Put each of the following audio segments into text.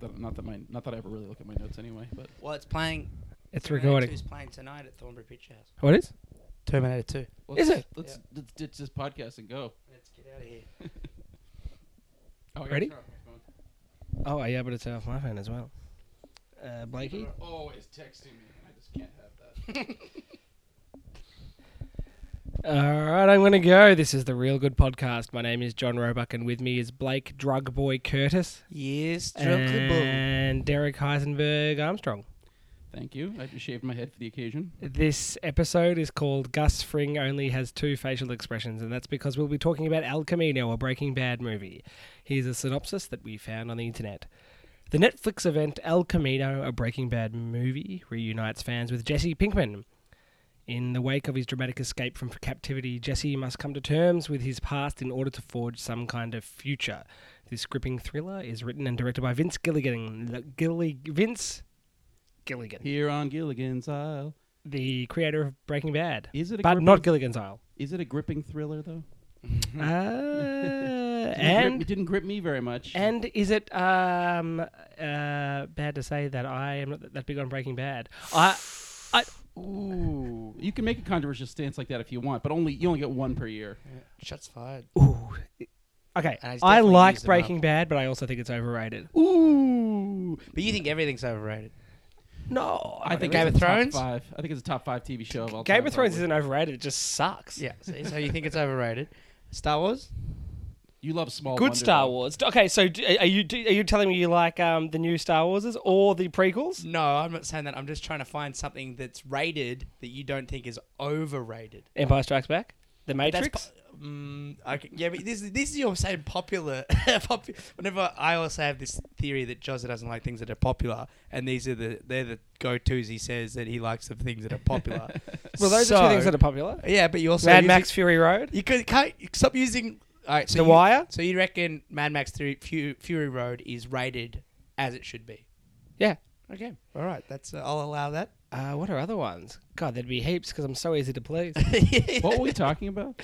Not that not that my not that I ever really look at my notes anyway. But Well, it's playing. It's Terminator recording. 2 is playing tonight at Thornbury Picture House. What is? Terminator 2. let's, Is it? Let's, let's ditch this podcast and go. Let's get out of here. Oh, yeah, Ready? turn off my phone. Oh, yeah, but it's off my phone as well. Uh, Blakey. People are always texting me. I just can't have that. All right, I'm going to go. This is the Reel Good Podcast. My name is John Roebuck, and with me is Blake Drug Boy Curtis Yes, Drug and Derek Heisenberg Armstrong. Thank you. I just shaved my head for the occasion. This episode is called Gus Fring Only Has Two Facial Expressions, and that's because we'll be talking about El Camino, a Breaking Bad movie. Here's a synopsis that we found on the internet. The Netflix event El Camino, a Breaking Bad movie, reunites fans with Jesse Pinkman. In the wake of his dramatic escape from captivity, Jesse must come to terms with his past in order to forge some kind of future. This gripping thriller is written and directed by Vince Gilligan. Gilly, Vince Gilligan, Here on Gilligan's Isle. the creator of Breaking Bad, Is it a but gripping, not Gilligan's Isle. Is it a gripping thriller though? Uh, Didn't grip- and it didn't grip me very much. and is it um uh bad to say that I am not that big on Breaking Bad? I Ooh, you can make a controversial stance like that if you want, but only you only get one per year. Shots fired. ooh. Okay, And he's I definitely like used them Breaking Bad, but I also think it's overrated. Ooh, But you think everything's overrated? No, I think Game it's of a top Thrones? Five. I think it's a top five TV show of all Game time. of Thrones probably. isn't overrated; it just sucks. Yeah. See, so you think it's overrated? Star Wars? You love small. Good Star though. Wars. Okay, so do, are you do, are you telling me you like um, the new Star Warses or the prequels? No, I'm not saying that. I'm just trying to find something that's rated that you don't think is overrated. Empire Strikes Back, The But that's Matrix. po- Mm, okay, yeah, but this this is your saying popular. popu- Whenever I also have this theory that Jozza doesn't like things that are popular, and these are the they're the go tos. He says that he likes the things that are popular. well, those are two things that are popular. Yeah, but you also Mad using- Max Fury Road, You could can't stop using. All right, so The you, Wire. So you reckon Mad Max Fury, Fury Road is rated as it should be? Yeah. Okay. All right. That's uh, I'll allow that. Uh, what are other ones? God, there'd be heaps because I'm so easy to please. What were we talking about?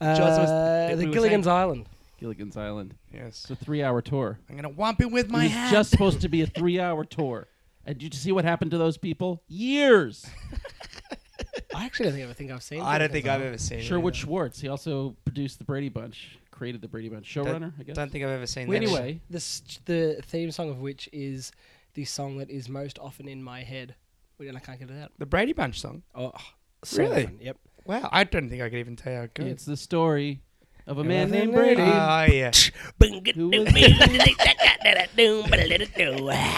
Uh, Jaws was- the were Gilligan's saying- Island. Gilligan's Island. yes. It's a three-hour tour. I'm gonna whomp it with It my was hat. just supposed to be a three-hour tour. And did you see what happened to those people? Years. I actually don't think I ever think I've seen. I don't think I've Gilligan's ever seen. Sherwood it. Schwartz. He also produced the Brady Bunch, created the Brady Bunch. Showrunner, I guess. Don't think I've ever seen. Well, that. anyway, The s- the theme song of which is the song that is most often in my head, and I can't get it out. the Brady Bunch song. Oh, so Really? fun. Yep. Wow, I don't think I could even tell you how it goes. it's the story of a ah, Yeah, man named Brady. Oh yeah. who was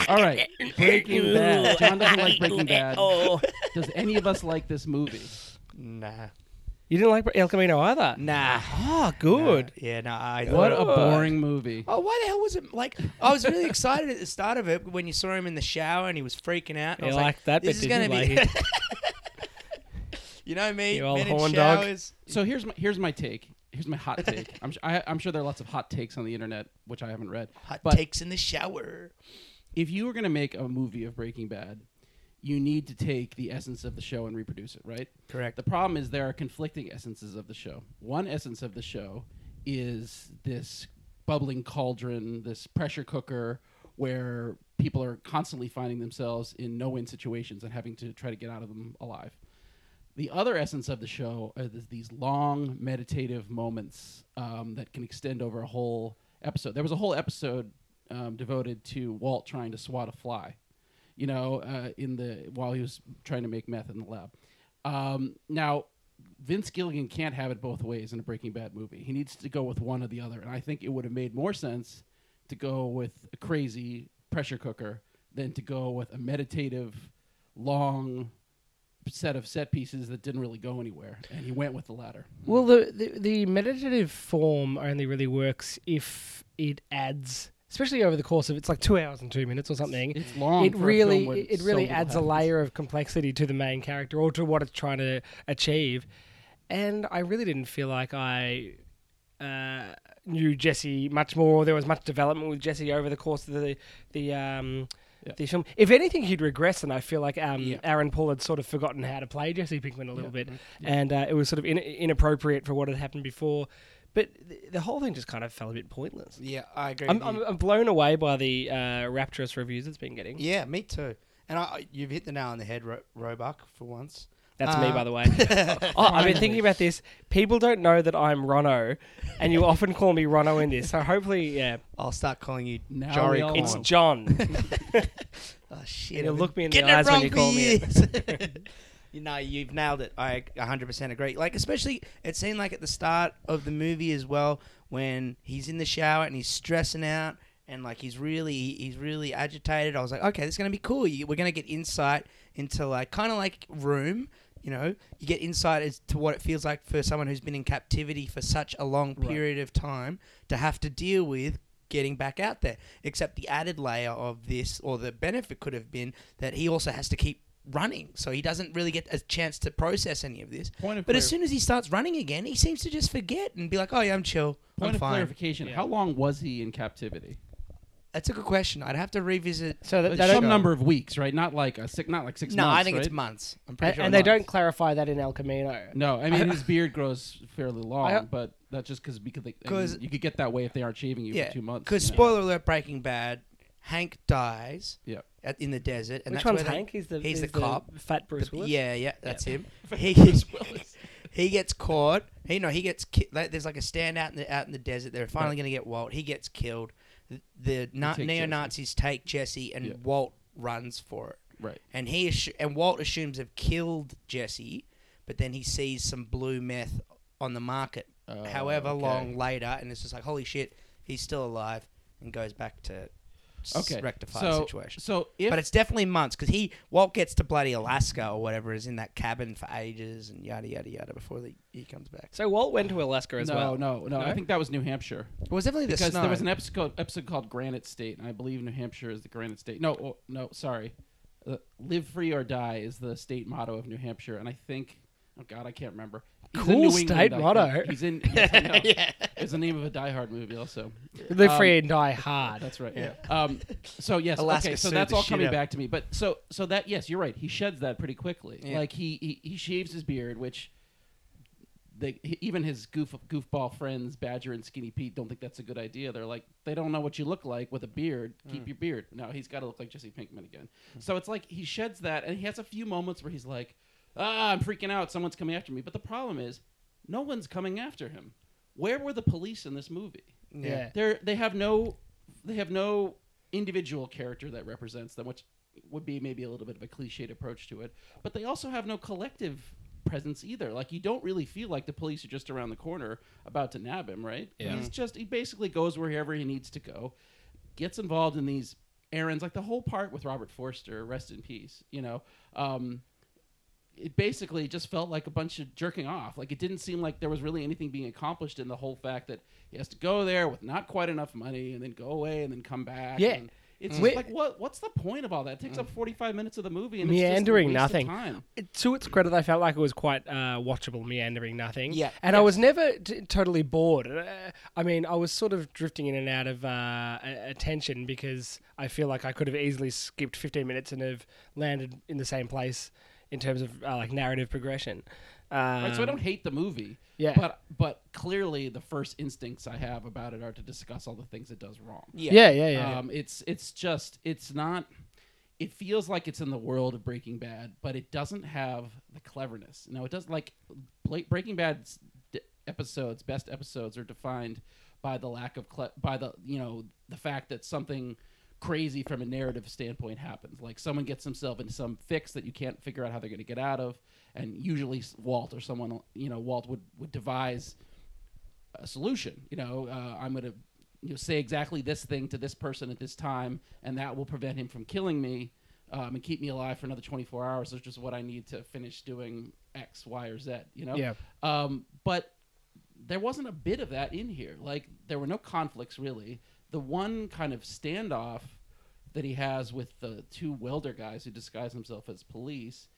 All right, Breaking Bad. John doesn't like Breaking Bad. Oh. Does any of us like this movie? nah. You didn't like El Camino either. Nah. Oh, good. Nah. Yeah. No. I. What a boring movie. Oh, why the hell was it like? I was really excited at the start of it when you saw him in the shower and he was freaking out. and I You was like that This bit, is didn't gonna you, be. Blakey? you know me, You old men in horn dog. showers. So here's my here's my take. Here's my hot take. I'm, su- I, I'm sure there are lots of hot takes on the internet, which I haven't read. Hot But- takes in the shower. If you were going to make a movie of Breaking Bad, you need to take the essence of the show and reproduce it, right? Correct. The problem is there are conflicting essences of the show. One essence of the show is this bubbling cauldron, this pressure cooker where people are constantly finding themselves in no-win situations and having to try to get out of them alive. The other essence of the show are th- these long meditative moments um, that can extend over a whole episode. There was a whole episode um, devoted to Walt trying to swat a fly, you know, uh, in the while he was trying to make meth in the lab. Um, now, Vince Gilligan can't have it both ways in a Breaking Bad movie. He needs to go with one or the other, and I think it would have made more sense to go with a crazy pressure cooker than to go with a meditative, long set of set pieces that didn't really go anywhere. And he went with the latter. Well, the, the the meditative form only really works if it adds, especially over the course of it's like two hours and two minutes or something. It's long. it for a film really where it really adds a layer of complexity to the main character or to what it's trying to achieve. And I really didn't feel like I uh, knew Jesse much more. There was much development with Jesse over the course of the the um, Yeah. the film. If anything, he'd regress, and I feel like um, Yeah. Aaron Paul had sort of forgotten how to play Jesse Pinkman a little Yeah. bit, and uh, it was sort of in, inappropriate for what had happened before. But th- the whole thing just kind of felt a bit pointless. Yeah, I agree. I'm, with I'm. I'm blown away by the uh, rapturous reviews it's been getting. yeah, me too. And I, I- you've hit the nail on the head, Ro- Roebuck, for once. That's me, by the way. oh, I've been thinking about this. People don't know that I'm Rono, and you often call me Rono in this. So hopefully, yeah, I'll start calling you Now Jory we all Corn. it's. John. Oh shit! And you'll I've look me in the getting it eyes when wrong you for call me years. You know, you've nailed it. I 100% agree. Like, especially it seemed like at the start of the movie as well, when he's in the shower and he's stressing out and like he's really he's really agitated. I was like, okay, this is gonna be cool. We're gonna get insight into like kind of like Room. You know, you get insight as to what it feels like for someone who's been in captivity for such a long Right. period of time to have to deal with getting back out there. Except the added layer of this, or the benefit could have been that he also has to keep running, so he doesn't really get a chance to process any of this. Point of But as soon as he starts running again, he seems to just forget and be like, "Oh yeah, I'm chill. point I'm of fine." clarification: Yeah. How long was he in captivity? That's a good question. I'd have to revisit. So that, But they some number of weeks, right? Not like a six, not like six no, months. I think it's months. I'm pretty and, sure. and they months. don't clarify that in El Camino. No, I mean his beard grows fairly long, I- but that's just cause, because they, I 'Cause- mean, you could get that way if they aren't shaving you Yeah, for two months. Because you know? spoiler alert: Breaking Bad, Hank dies. Yeah. At, in the desert, and Which that's one's where they- Hank? He's the he's the cop. fat Bruce Willis. Yeah, yeah, that's him. He Bruce Willis. he gets caught. He no, he gets ki- like, there's like a stand out in the out in the desert. They're finally going to get Walt. He gets killed. The, the na- take neo Nazis take Jesse, and Yeah. Walt runs for it. Right. And he assu- and Walt assumes they've killed Jesse, but then he sees some blue meth on the market. Oh, however okay. long later, and it's just like holy shit, he's still alive, and goes back to Okay. rectify so, the situation. So if But it's definitely months because he Walt gets to bloody Alaska or whatever is in that cabin for ages and yada yada yada before the, he comes back. So Walt went to Alaska as no, well. no, no, no. I think that was New Hampshire It was definitely the because snow. there was an episode episode called Granite State, and I believe New Hampshire is the Granite State. No, oh, no, sorry, uh, "Live free or die" is the state motto of New Hampshire, and I think, oh God, I can't remember. He's in Cool state motto. He's in. Yes, I know. yeah. It's the name of a Die Hard movie, also. Live Um, free and die hard. That's right. Yeah. Um, so yes, Alaska okay. So sued that's the all shit coming out. back to me. But so so that yes, you're right. He sheds that pretty quickly. Yeah. Like he, he he shaves his beard, which they he, even his goof goofball friends Badger and Skinny Pete don't think that's a good idea. They're like they don't know what you look like with a beard. Keep Mm. your beard. No, he's got to look like Jesse Pinkman again. So it's like he sheds that, and he has a few moments where he's like, "Ah, I'm freaking out. Someone's coming after me." But the problem is, no one's coming after him. Where were the police in this movie? yeah. They're they have no they have no individual character that represents them, which would be maybe a little bit of a cliched approach to it. But they also have no collective presence either. Like you don't really feel like the police are just around the corner about to nab him, right? Yeah. He's just he basically goes wherever he needs to go, gets involved in these errands, like the whole part with Robert Forster, rest in peace, you know. Um, it basically just felt like a bunch of jerking off. Like it didn't seem like there was really anything being accomplished in the whole fact that he has to go there with not quite enough money and then go away and then come back. Yeah. and it's Mm. just like what? What's the point of all that? It takes up forty five minutes of the movie and Meandering it's just nothing. Time. It- to its credit, I felt like it was quite uh, watchable, meandering nothing. Yeah. and I was never t- totally bored. Uh, I mean, I was sort of drifting in and out of uh, attention because I feel like I could have easily skipped 15 minutes and have landed in the same place in terms of uh, like narrative progression. Um, Right, so I don't hate the movie. Yeah. But but clearly the first instincts I have about it are to discuss all the things it does wrong. Yeah. Yeah, yeah, yeah. Um, it's it's just it's not. It feels like it's in the world of Breaking Bad, but it doesn't have the cleverness. No, it doesn't. Like Breaking Bad's d- episodes, best episodes, are defined by the lack of cle- by the you know the fact that something crazy from a narrative standpoint happens. Like someone gets himself into some fix that you can't figure out how they're going to get out of, and usually Walt or someone you know Walt would would devise a solution. You know, uh, I'm going to you know, say exactly this thing to this person at this time, and that will prevent him from killing me um, and keep me alive for another 24 hours, which is what I need to finish doing X, Y, or Z. You know. Yeah. Um, but there wasn't a bit of that in here. Like there were no conflicts really. The one kind of standoff that he has with the two welder guys who disguise themselves as police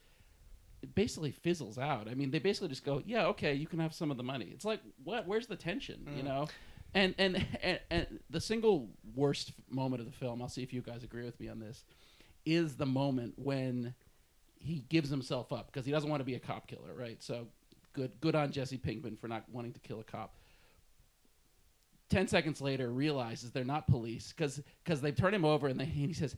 it basically fizzles out. I mean, they basically just go, "Yeah, okay, you can have some of the money." It's like, what? Where's the tension? You mm. know? And, and and and the single worst moment of the film, I'll see if you guys agree with me on this, is the moment when he gives himself up because he doesn't want to be a cop killer, right? So good good on Jesse Pinkman for not wanting to kill a cop. Ten seconds later realizes they're not police because because they turn him over and, they, and he says,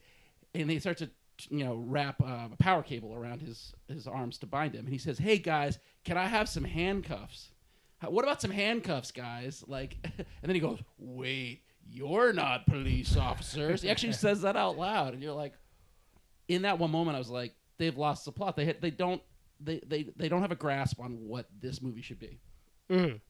and they start to you know wrap uh, a power cable around his his arms to bind him. And he says, "Hey guys, can I have some handcuffs? How- What about some handcuffs, guys?" Like, and then he goes, "Wait, you're not police officers." He actually says that out loud, and you're like, in that one moment, I was like, they've lost the plot. They they don't they, they they don't have a grasp on what this movie should be. Mm.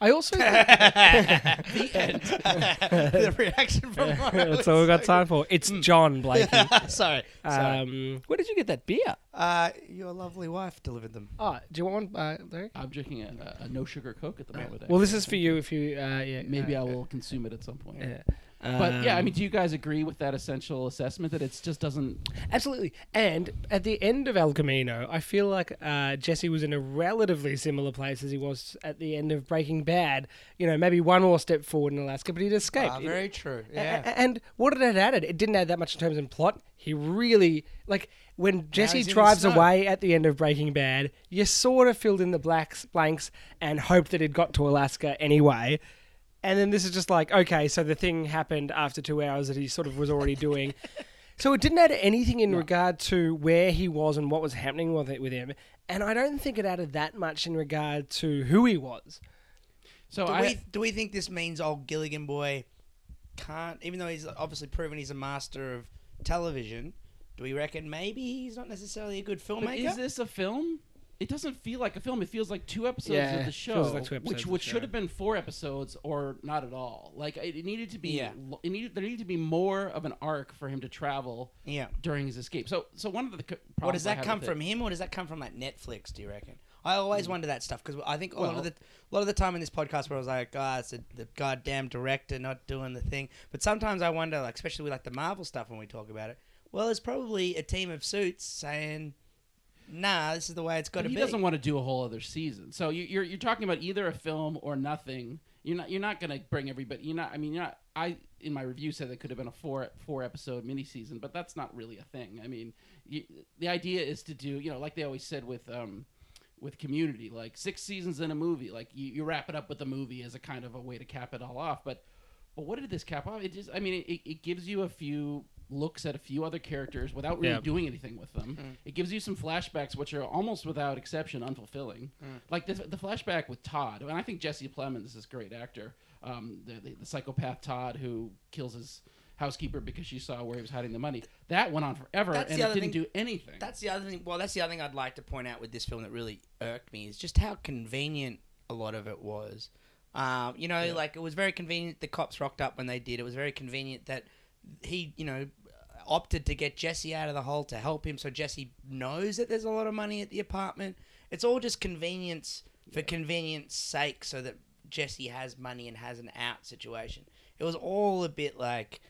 I also The end. the reaction from Mario that's all we've got time for. It's John Blakey. good. sorry, sorry. Um, where did you get that beer? uh, your lovely wife delivered them. Oh, do you want one, uh, Larry? I'm drinking a, a no sugar Coke at the moment. Well, this is for you if you. Uh, yeah, Maybe uh, I will consume it at some point. Yeah. But yeah, I Um, mean, do you guys agree with that essential assessment that it just doesn't? Absolutely. And at the end of El Camino, I feel like uh, Jesse was in a relatively similar place as he was at the end of Breaking Bad. You know, maybe one more step forward in Alaska, but he'd escaped. Ah, It- very true. Yeah. a- And what it had added, it didn't add that much in terms of plot. He really like when Jesse he's in the drives away at the end of Breaking Bad. You sort of filled in the blacks blanks and hoped that he'd got to Alaska anyway. And then this is just like okay, so the thing happened after two hours that he sort of was already doing. so it didn't add anything in regard to where he was and what was happening with it with him. And I don't think it added that much in regard to who he was. So do I, we do we think this means old Gilligan boy can't, even though he's obviously proven he's a master of television? Do we reckon maybe he's not necessarily a good but filmmaker? is this a film? It doesn't feel like a film. It feels like two episodes Yeah, of the show, feels like episodes which which should have been four episodes or not at all. Like it, it needed to be. Yeah. It needed there needed to be more of an arc for him to travel yeah. during his escape. So so one of the co- What problems does that come with it- from him, or does that come from like Netflix? Do you reckon? I always wonder that stuff because I think a lot of the a lot of the time in this podcast where I was like, "Ah, it's a, the goddamn director not doing the thing." But sometimes I wonder, like especially with like the Marvel stuff when we talk about it. Well, there's probably a team of suits saying, "Nah, this is the way it's got to he doesn't want to do a whole other season. So you, you're you're talking about either a film or nothing. You're not you're not going to bring everybody. You're not. I mean, you're not. I in my review said it could have been a four four episode mini season, but that's not really a thing. I mean, you, the idea is to do you know like they always said with um with Community, like six seasons in a movie. Like you, you wrap it up with a movie as a kind of a way to cap it all off. But but what did this cap off? It just I mean it, it gives you a few looks at a few other characters without really Yeah. doing anything with them. It gives you some flashbacks which are almost without exception unfulfilling. Like the, the flashback with Todd, and I think Jesse Plemons is a great actor. Um, the, the, the psychopath Todd who kills his housekeeper because she saw where he was hiding the money. That went on forever, That's and it didn't thing- do anything. That's the other thing. Well, that's the other thing I'd like to point out with this film that really irked me is just how convenient a lot of it was. Um, you know, Yeah. like it was very convenient the cops rocked up when they did. It was very convenient that he, you know, opted to get Jesse out of the hole to help him, so Jesse knows that there's a lot of money at the apartment. It's all just convenience for convenience sake, so that Jesse has money and has an out situation. It was all a bit like,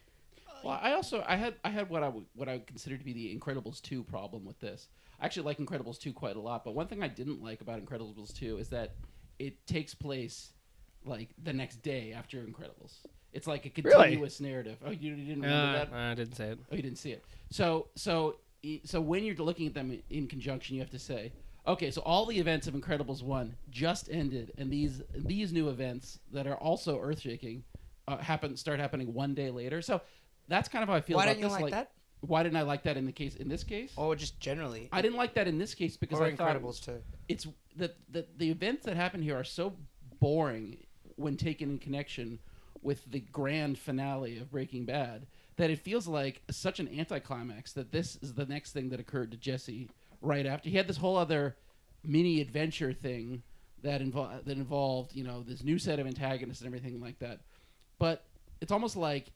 uh, Well, I also I had I had what I would what I would consider to be the Incredibles two problem with this. I actually like Incredibles two quite a lot, but one thing I didn't like about Incredibles two is that it takes place like the next day after Incredibles. It's like a Really? continuous narrative. Oh, you didn't remember Uh, that? I didn't say it. Oh, you didn't see it. So so so when you're looking at them in conjunction, you have to say, okay, so all the events of Incredibles one just ended, and these these new events that are also earth shaking uh, happen start happening one day later. So that's kind of how I feel why about don't you this. like, that? Why didn't I like that in the case in this case? Or just generally? I didn't like that in this case because or I thought Incredibles too. it's the, the the events that happen here are so boring when taken in connection with the grand finale of Breaking Bad that it feels like such an anticlimax that this is the next thing that occurred to Jesse right after. He had this whole other mini adventure thing that involved that involved you know this new set of antagonists and everything like that. But it's almost like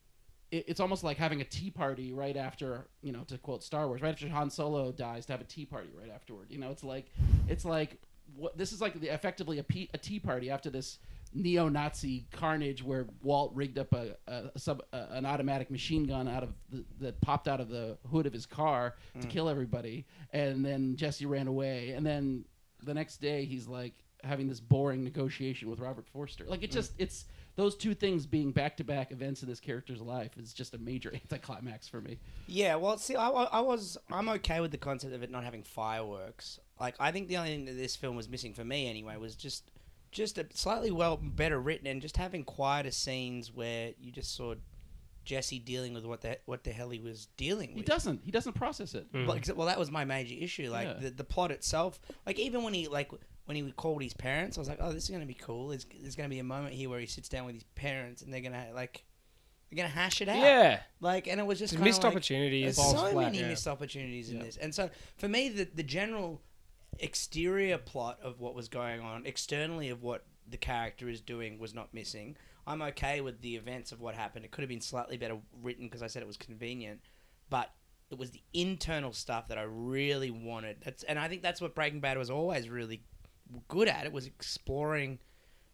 it, it's almost like having a tea party right after you know to quote Star Wars right after Han Solo dies to have a tea party right afterward. You know it's like it's like what this is like the, effectively a, pe- a tea party after this neo-Nazi carnage where Walt rigged up a, a, sub a, an automatic machine gun out of the, that popped out of the hood of his car to hmm. kill everybody. And then Jesse ran away. And then the next day he's like having this boring negotiation with Robert Forster. Like it hmm. just it's those two things being back-to-back events in this character's life is just a major anticlimax for me. Yeah, well, see, I, I was, I'm okay with the concept of it not having fireworks. Like, I think the only thing that this film was missing for me, anyway, was just just a slightly well better written and just having quieter scenes where you just saw Jesse dealing with what the what the hell he was dealing with. He doesn't. He doesn't process it. Mm. Well, well, that was my major issue. Like Yeah. the, the plot itself. Like even when he like when he called his parents, I was like, oh, this is gonna be cool. There's, there's gonna be a moment here where he sits down with his parents and they're gonna like they're gonna hash it out. Yeah, Like, and it was just missed like, opportunities. There's so flat, many yeah. missed opportunities in Yeah. this, and so for me, the the general exterior plot of what was going on externally of what the character is doing was not missing. I'm okay with the events of what happened. It could have been slightly better written because I said it was convenient, but it was the internal stuff that I really wanted. That's and I think that's what Breaking Bad was always really good at. It was exploring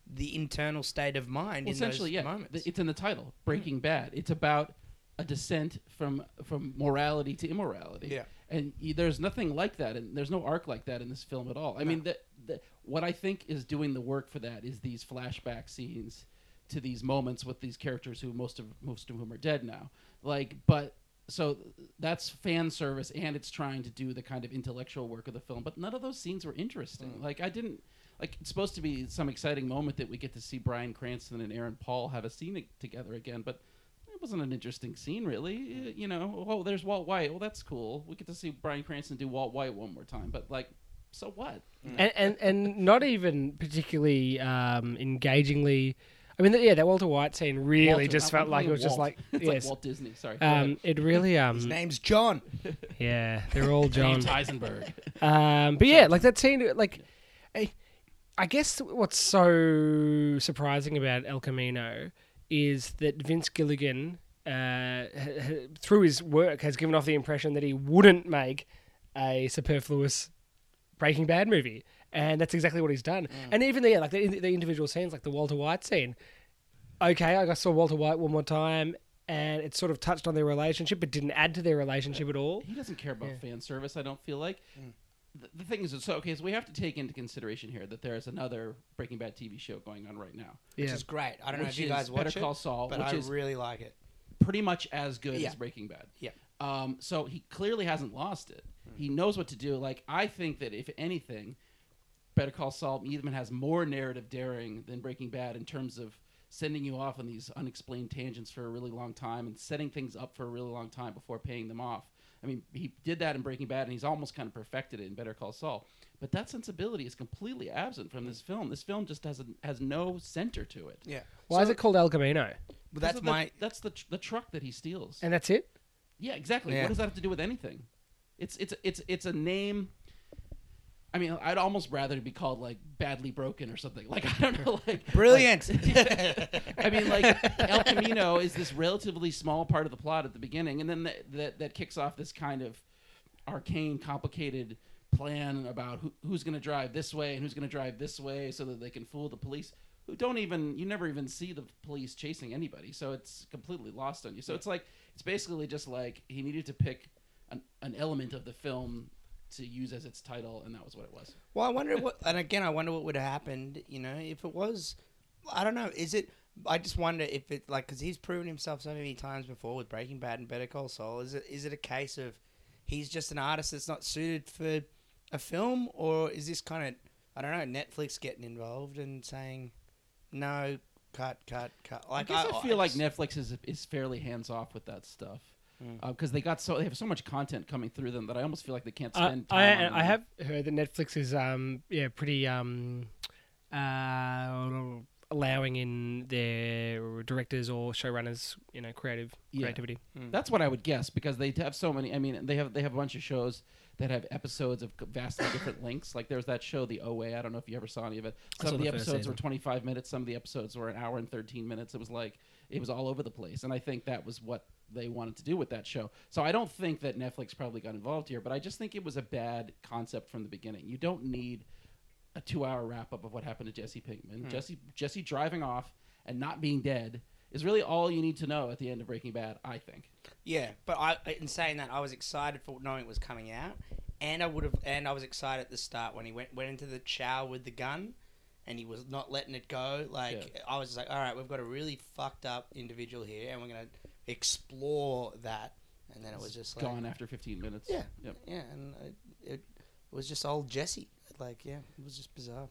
the internal state of mind Well, in essentially, those yeah. moments. It's in the title, Breaking hmm. Bad. It's about a descent from from morality to immorality. Yeah. And there's nothing like that, and there's no arc like that in this film at all. I No. mean, the, the, what I think is doing the work for that is these flashback scenes to these moments with these characters who most of most of whom are dead now. Like, but so that's fan service, and it's trying to do the kind of intellectual work of the film. But none of those scenes were interesting. Mm. Like, I didn't like it's supposed to be some exciting moment that we get to see Bryan Cranston and Aaron Paul have a scene together again, but wasn't an interesting scene really. Uh, You know, oh, there's Walt White. Well, that's cool. We get to see Bryan Cranston do Walt White one more time, but like, so what? and, and and not even particularly um, engagingly. I mean, yeah, that Walter White scene really Walter- just I'm felt like it calling was just like It's yes, like Walt Disney. Sorry. Um, it really um, His name's John. yeah, they're all John. James Heisenberg. Um, but yeah, like that scene, like I, I guess what's so surprising about El Camino is that Vince Gilligan, uh, h- h- through his work, has given off the impression that he wouldn't make a superfluous Breaking Bad movie, and that's exactly what he's done. And even the yeah, like the, the individual scenes, like the Walter White scene. Okay, I saw Walter White one more time. And it sort of touched on their relationship, but didn't add to their relationship at all. He doesn't care about Yeah. fan service. I don't feel like. The, the thing is, so okay, so we have to take into consideration here that there is another Breaking Bad TV show going on right now, Yeah. which is great. I don't know which if you is guys watch Better it, Call Saul, but which I is really like it. pretty much as good Yeah. as Breaking Bad. Yeah. Um, so he clearly hasn't lost it. Hmm. He knows what to do. Like I think that if anything, Better Call Saul even has more narrative daring than Breaking Bad in terms of sending you off on these unexplained tangents for a really long time and setting things up for a really long time before paying them off. I mean, he did that in Breaking Bad, and he's almost kind of perfected it in Better Call Saul. But that sensibility is completely absent from this film. This film just has a, has no center to it. Yeah. Why is it called El Camino? But that's the- my. that's the tr- the truck that he steals. And that's it? Yeah, exactly. Yeah. What does that have to do with anything? It's it's it's it's a name. I mean, I'd almost rather it be called like badly broken or something. Like I don't know, like Brilliant. like- I mean, like El Camino is this relatively small part of the plot at the beginning, and then that that, that kicks off this kind of arcane, complicated plan about who, who's going to drive this way and who's going to drive this way, so that they can fool the police. Who don't even you never even see the police chasing anybody, so it's completely lost on you. So it's like it's basically just like he needed to pick an, an element of the film to use as its title, and that was what it was. Well, I wonder what, and again, I wonder what would have happened. You know, if it was, I don't know. Is it? I just wonder if it like because he's proven himself so many times before with Breaking Bad and Better Call Saul. Is it? Is it a case of he's just an artist that's not suited for a film, or is this kind of I don't know Netflix getting involved and saying no, cut, cut, cut? I guess I, feel like just- Netflix is is fairly hands off with that stuff Mm. because they got so they have so much content coming through them that I almost feel like they can't Uh, spend. I, time on I have heard that Netflix is um yeah pretty um uh allowing in their directors or showrunners you know creative Yeah. creativity. That's what I would guess because they have so many. I mean, they have they have a bunch of shows that have episodes of vastly different lengths. Like there's that show, The OA. I don't know if you ever saw any of it. Some of the, the episodes season. were 25 minutes. Some of the episodes were an hour and 13 minutes. It was like it was all over the place, and I think that was what they wanted to do with that show. So I don't think that Netflix probably got involved here, but I just think it was a bad concept from the beginning. You don't need a two-hour wrap-up of what happened to Jesse Pinkman. Hmm. Jesse Jesse driving off and not being dead is really all you need to know at the end of Breaking Bad. I think. Yeah, but I, in saying that, I was excited for knowing it was coming out, and I would have, and I was excited at the start when he went went into the chow with the gun, and he was not letting it go. Like I was just like, all right, we've got a really fucked up individual here, and we're gonna explore that. And then it was just like, gone after 15 minutes. Yeah. Yep. yeah, and it, it was just old Jesse. Like, yeah, it was just bizarre.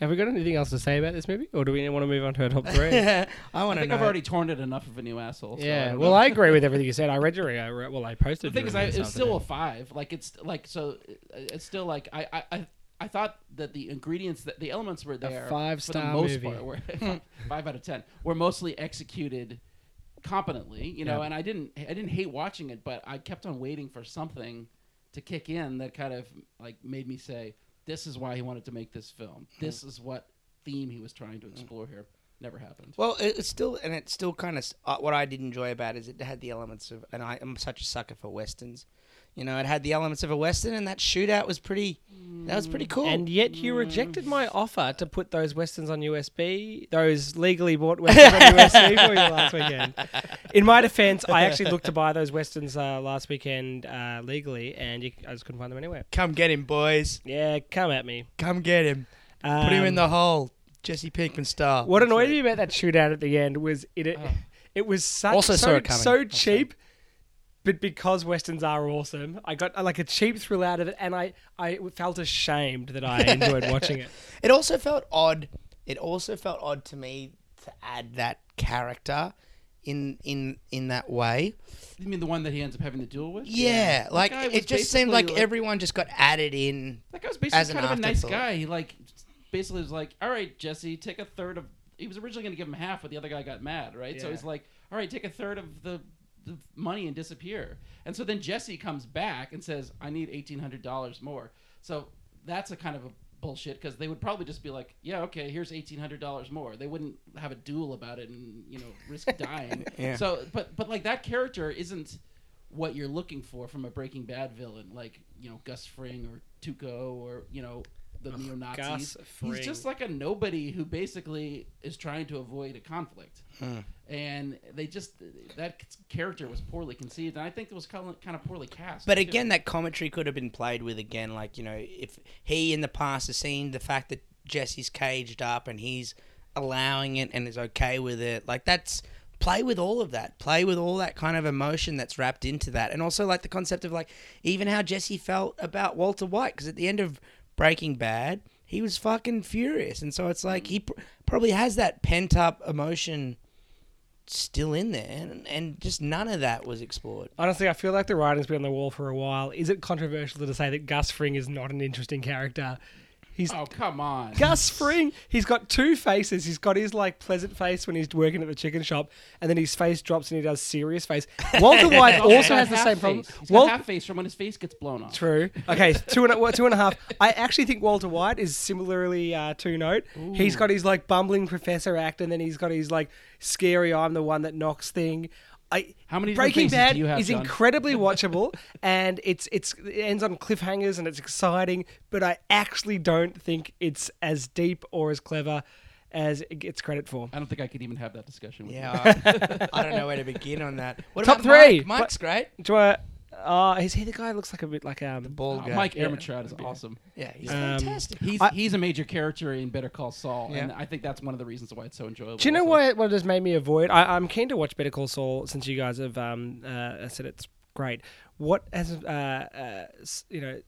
Have we got anything else to say about this movie, or do we want to move on to our top three? I I want to I think know. I've already torn it enough of a new asshole. so I yeah. don't Well, know. I agree with everything you said. I read your. I re- well, I posted. the thing is, I, it's this still a five. Like it's like so. uh, It's still like I I. I thought that the ingredients, that the elements were there for the five-star most movie. part. Were five out of ten were mostly executed competently, you know. Yeah. And I didn't, I didn't hate watching it, but I kept on waiting for something to kick in that kind of like made me say, "This is why he wanted to make this film. This is what theme he was trying to explore here." Never happened. Well, it, it's still, and it's still kind of uh, what I did enjoy about it is it had the elements of, and I am such a sucker for westerns. You know, it had the elements of a western, and that shootout was pretty. That was pretty cool. And yet you rejected my offer to put those westerns on USB, those legally bought westerns on USB for you last weekend. In my defense, I actually looked to buy those westerns uh, last weekend uh, legally, and you, I just couldn't find them anywhere. Come get him, boys. Yeah, come at me. Come get him. Put him in Um, the hole, Jesse Pinkman style. What annoyed me about that shootout at the end was it. It, Oh. it was such Also so, so Also. cheap, but because westerns are awesome, I got uh, like a cheap thrill out of it, and I I felt ashamed that I enjoyed watching it. It also felt odd. It also felt odd to me to add that character in in in that way. You mean the one that he ends up having to duel with? Yeah, That like guy was it just seemed like, basically, everyone just got added in. That guy was basically as an kind of a nice afterthought. guy. He like basically was like, "All right, Jesse, take a third of." He was originally going to give him half, but the other guy got mad, right? So Yeah. he's like, "All right, take a third of the, the money and disappear." And so then Jesse comes back and says, "I need eighteen hundred dollars more." So that's a kind of a bullshit because they would probably just be like, "Yeah, okay, here's eighteen hundred dollars more." They wouldn't have a duel about it and you know risk dying. Yeah. So, but but like that character isn't what you're looking for from a Breaking Bad villain, like you know Gus Fring or Tuco or you know the neo Nazis. Gus He's just like a nobody who basically is trying to avoid a conflict, Hmm. and they just that character was poorly conceived, and I think it was kind of, kind of poorly cast. But too. again, that commentary could have been played with again, like you know, if he in the past has seen the fact that Jesse's caged up and he's allowing it and is okay with it, like that's play with all of that, play with all that kind of emotion that's wrapped into that, and also like the concept of like even how Jesse felt about Walter White, because at the end of Breaking Bad, he was fucking furious, and so it's like he pr- probably has that pent up emotion still in there, and, and just none of that was explored. Honestly, I feel like the writing's been on the wall for a while. Is it controversial to say that Gus Fring is not an interesting character? He's oh come on, Gus Fring. He's got two faces. He's got his like pleasant face when he's working at the chicken shop, and then his face drops and he does serious face. Walter White also has the same problem. He's got Wal- half face from when his face gets blown off. True. Okay, two and a, two and a half. I actually think Walter White is similarly uh, two note. He's got his like bumbling professor act, and then he's got his like scary I'm the one that knocks thing. I, How many Breaking Bad do you have, is John? incredibly watchable, and it's it's it ends on cliffhangers and it's exciting. But I actually don't think it's as deep or as clever as it gets credit for. I don't think I could even have that discussion with you. Yeah, I, I don't know where to begin on that. What Top about three. Mike? Mike's great. Do I? Uh, is he the guy who looks like a bit like um? Bald Oh, guy. Mike Yeah. Ehrmantraut is awesome. Yeah, he's Um, fantastic. He's I- he's a major character in Better Call Saul, and I think that's one of the reasons why it's so enjoyable. Do you know also. what what has made me avoid? I, I'm keen to watch Better Call Saul since you guys have um, uh, said it's great. What has uh, uh, you know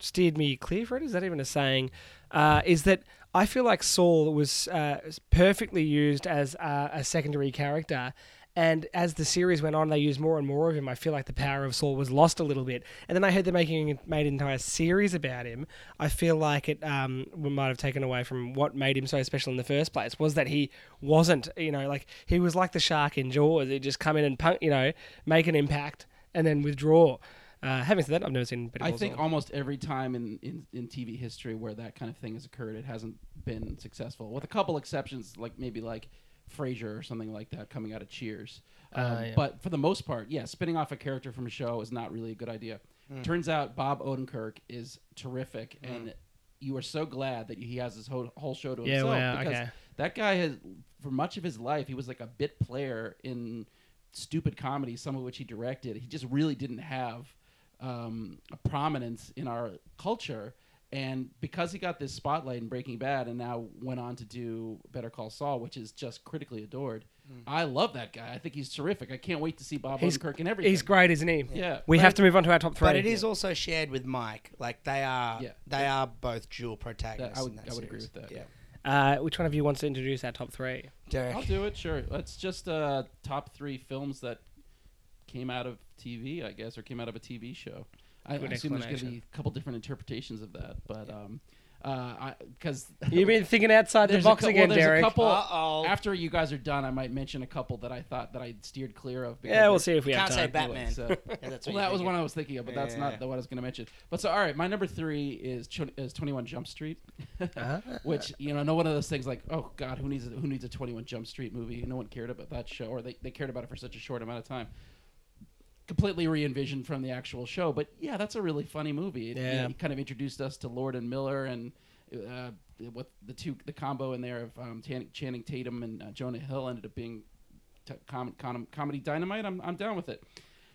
steered me clear for it? Is that even a saying? Uh, is that I feel like Saul was uh, perfectly used as uh, a secondary character. And as the series went on, they used more and more of him. I feel like the power of Saul was lost a little bit. And then I heard they're making made an entire series about him. I feel like it um, might have taken away from what made him so special in the first place. Was that he wasn't, you know, like he was like the shark in Jaws. He'd just come in and punk, you know, make an impact and then withdraw. Uh, having said that, I've never seen Better I Call think Saul. almost every time in, in, in TV history where that kind of thing has occurred, it hasn't been successful, with a couple exceptions, like maybe like Frasier or something like that coming out of Cheers. Um, Uh, yeah. But for the most part, yeah, spinning off a character from a show is not really a good idea. Turns out Bob Odenkirk is terrific, and you are so glad that he has his whole, whole show to Yeah, himself wow, because okay. that guy has, for much of his life, he was like a bit player in stupid comedies, some of which he directed. He just really didn't have um, a prominence in our culture. And because he got this spotlight in Breaking Bad and now went on to do Better Call Saul, which is just critically adored, I love that guy. I think he's terrific. I can't wait to see Bob He's- Odenkirk in everything. He's great, isn't he? Yeah, We but have I- to move on to our top three. But it is also shared with Mike. Like they are, Yeah. they are both dual protagonists. I would- in that I would agree with that. Yeah, Uh, which one of you wants to introduce our top three? Derek. I'll do it. Sure. Let's just uh, top three films that came out of TV, I guess, or came out of a TV show. I, I assume there's going to be a couple different interpretations of that, but um, uh, because You've been thinking outside the box a, again, well, there's Derek. a couple. Uh-oh. After you guys are done, I might mention a couple that I thought that I steered clear of. because yeah, we'll see if we have Can't say time. Batman. So- Yeah, that's well, that was one. I was thinking of, but that's Yeah. not the one I was going to mention. But so, all right, my number three is is Twenty One Jump Street, Uh-huh. which you know, no one of those things like, oh God, who needs a, who needs a Twenty One Jump Street movie? No one cared about that show, or they, they cared about it for such a short amount of time. Completely re-envisioned from the actual show, but yeah, that's a really funny movie. It, Yeah. it kind of introduced us to Lord and Miller and. Uh, what the two the combo in there of um, Channing, Channing Tatum and uh, Jonah Hill ended up being t- com- com- comedy dynamite. I'm I'm down with it.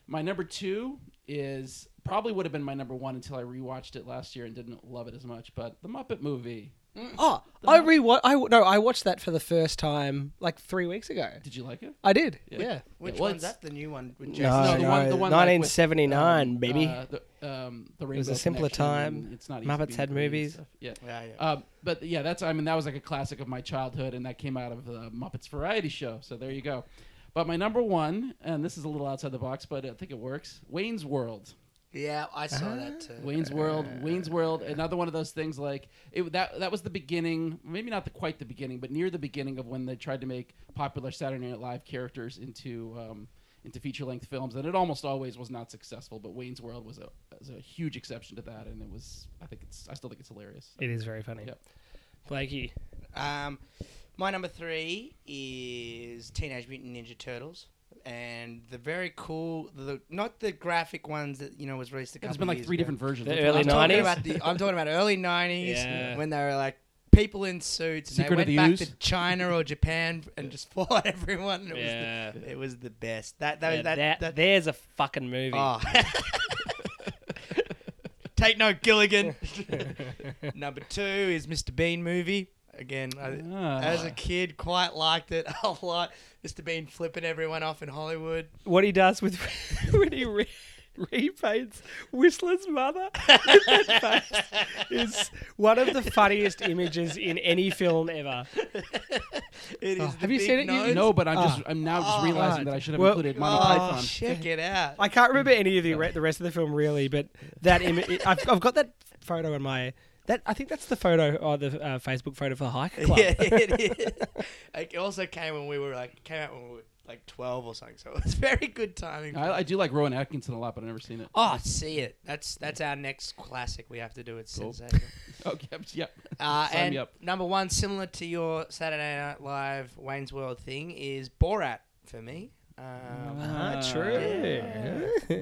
My number two is probably would have been my number one until I rewatched it last year and didn't love it as much. But the Muppet movie. Oh, I rewatched. I no, I watched that for the first time like three weeks ago. Did you like it? I did. Yeah. Yeah. Which Yeah, well, one's it's- that? The new one with No, Jason? No, no, the one- the one, like, with, 1979, um, baby. Uh, the, um, the was Rainbow a simpler Connection time. It's not easy Muppets being had great and movies. stuff. Yeah. Yeah, yeah. Um, but yeah, that's I mean that was like a classic of my childhood, and that came out of the Muppets Variety Show. So there you go. But my number one, and this is a little outside the box, but I think it works. Wayne's World. Yeah, I saw that too. Wayne's World, Wayne's World, another one of those things like it, that. That was the beginning, maybe not the quite the beginning, but near the beginning of when they tried to make popular Saturday Night Live characters into um, into feature length films, and it almost always was not successful. But Wayne's World was a was a huge exception to that, and it was. I think it's. I still think it's hilarious. It is very funny. Yep. Blakey. Um, my number three is Teenage Mutant Ninja Turtles, and the very cool, the not the graphic ones that you know was released a couple There's been like years three ago. different versions. The early? I'm talking 90s? about the. I'm talking about early '90s Yeah. when they were like people in suits. And Secret they went the back Ooze? to China or Japan and just fought everyone. and It Yeah. was the, it was the best. That that Yeah, that, that- that, there's a fucking movie. Oh. Take note, Gilligan. Number two is Mr. Bean movie. Again, I, Ah. as a kid, quite liked it a lot. Mr. Bean flipping everyone off in Hollywood. What he does with when he re- repaints Whistler's mother with is one of the funniest images in any film ever. It is. Oh, have you seen it? You- nose. No, but I'm just Ah. I'm now just Oh, realizing right. that I should have Well- included Monty Oh, Python. check it out. I can't remember any of the the rest of the film really, but that image I've, I've got that photo in my that I think that's the photo or the uh, Facebook photo for the hiker club. yeah, it is. It also came when we were like came out when we were like twelve or something. So it was very good timing. I, I do like Rowan Atkinson a lot, but I've never seen it. oh, see it. That's that's our next classic. We have to do it. Cool. Sensational. Okay, yep. Uh, Sign and me up. number one, similar to your Saturday Night Live Wayne's World thing, is Borat for me. Um, Ah, Ah, true.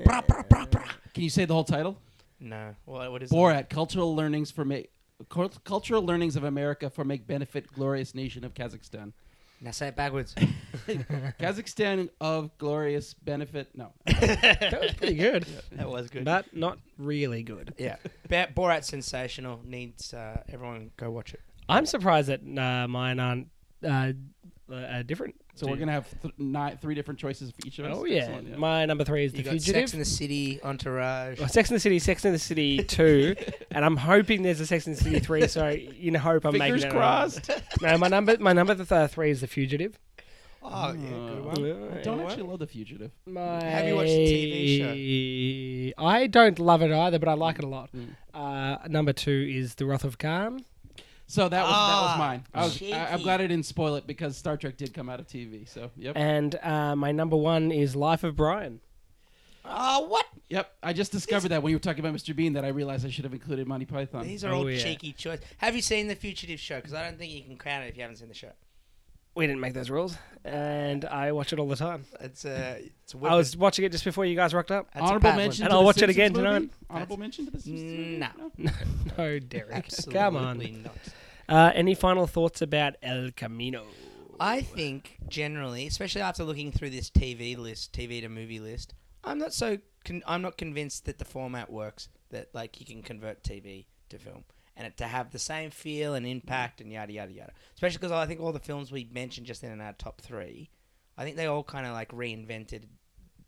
brah, brah, brah, brah. Can you say the whole title? No, what, what is it? Borat: Cultural Learnings for Make Cultural Learnings of America for Make Benefit Glorious Nation of Kazakhstan. Now say it backwards. Kazakhstan of glorious benefit. No, that was pretty good, that was good. but not really good. yeah, Ba- Borat's sensational. Needs uh, everyone go watch it. I'm surprised that uh, mine aren't uh, uh, different. so we're gonna have th- nine, three different choices for each of us. Oh yeah. Excellent, my number three is You The got Fugitive. Sex in the City, Entourage. Well, Sex in the City, Sex in the City two, and I'm hoping there's a Sex in the City three. So in hope I'm Fingers making it. crossed. No, my number, my number th- uh, three is The Fugitive. Oh yeah, good Uh, one. I don't actually love The Fugitive. My... Have you watched the TV show? I don't love it either, but I like it a lot. Mm. Uh, number two is The Wrath of Khan. So that was that was Ah, mine. I was, I, I'm glad I didn't spoil it because Star Trek did come out of TV. So yep, And uh, my number one is Life of Brian. Oh, what? yep. I just discovered that when you were talking about Mr. Bean that I realized I should have included Monty Python. These are Oh, all yeah. cheeky choices. Have you seen the Fugitive show? Because I don't think you can count it if you haven't seen the show. We didn't make those rules, and I watch it all the time. It's a, it's a I was watching it just before you guys rocked up. That's a Honorable bad one. mention, And I'll the watch it Simpsons again movie? tonight. Honorable mention to the Simpsons No. No, Derek. Absolutely Come on. not. Uh, any final thoughts about El Camino? I think generally, especially after looking through this TV list, TV to movie list, I'm not so con- I'm not convinced that the format works. That like you can convert TV to film and it to have the same feel and impact and yada yada yada. Especially because I think all the films we mentioned just in our top three I think they all kind of like reinvented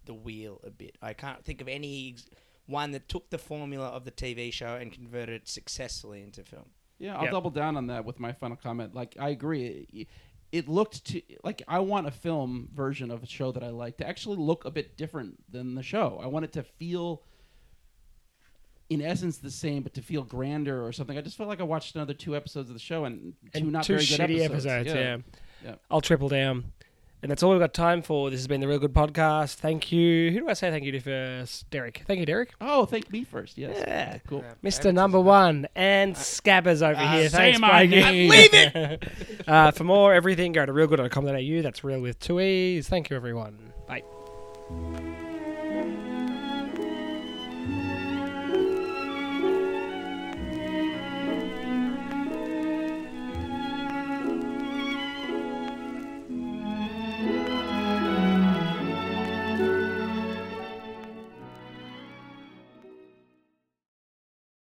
the wheel a bit. I can't think of any ex- one that took the formula of the TV show and converted it successfully into film. Yeah, I'll Yep. double down on that with my final comment. Like, I agree. It, it looked to like I want a film version of a show that I like to actually look a bit different than the show. I want it to feel, in essence, the same, but to feel grander or something. I just felt like I watched another two episodes of the show and two and not two very good shitty episodes. episodes. yeah. Yeah. I'll triple down. And that's all we've got time for. This has been the Reel Good Podcast. Thank you. Who do I say thank you to first? Derek. Thank you, Derek. Oh, thank me first. Yes. Yeah. Cool. Mr. Number One and Scabbers over uh, here. Thanks, my Blakey. name. Leave it. uh, for more everything, go to reelgood.com.au. That's real with two e's. Thank you, everyone. Bye.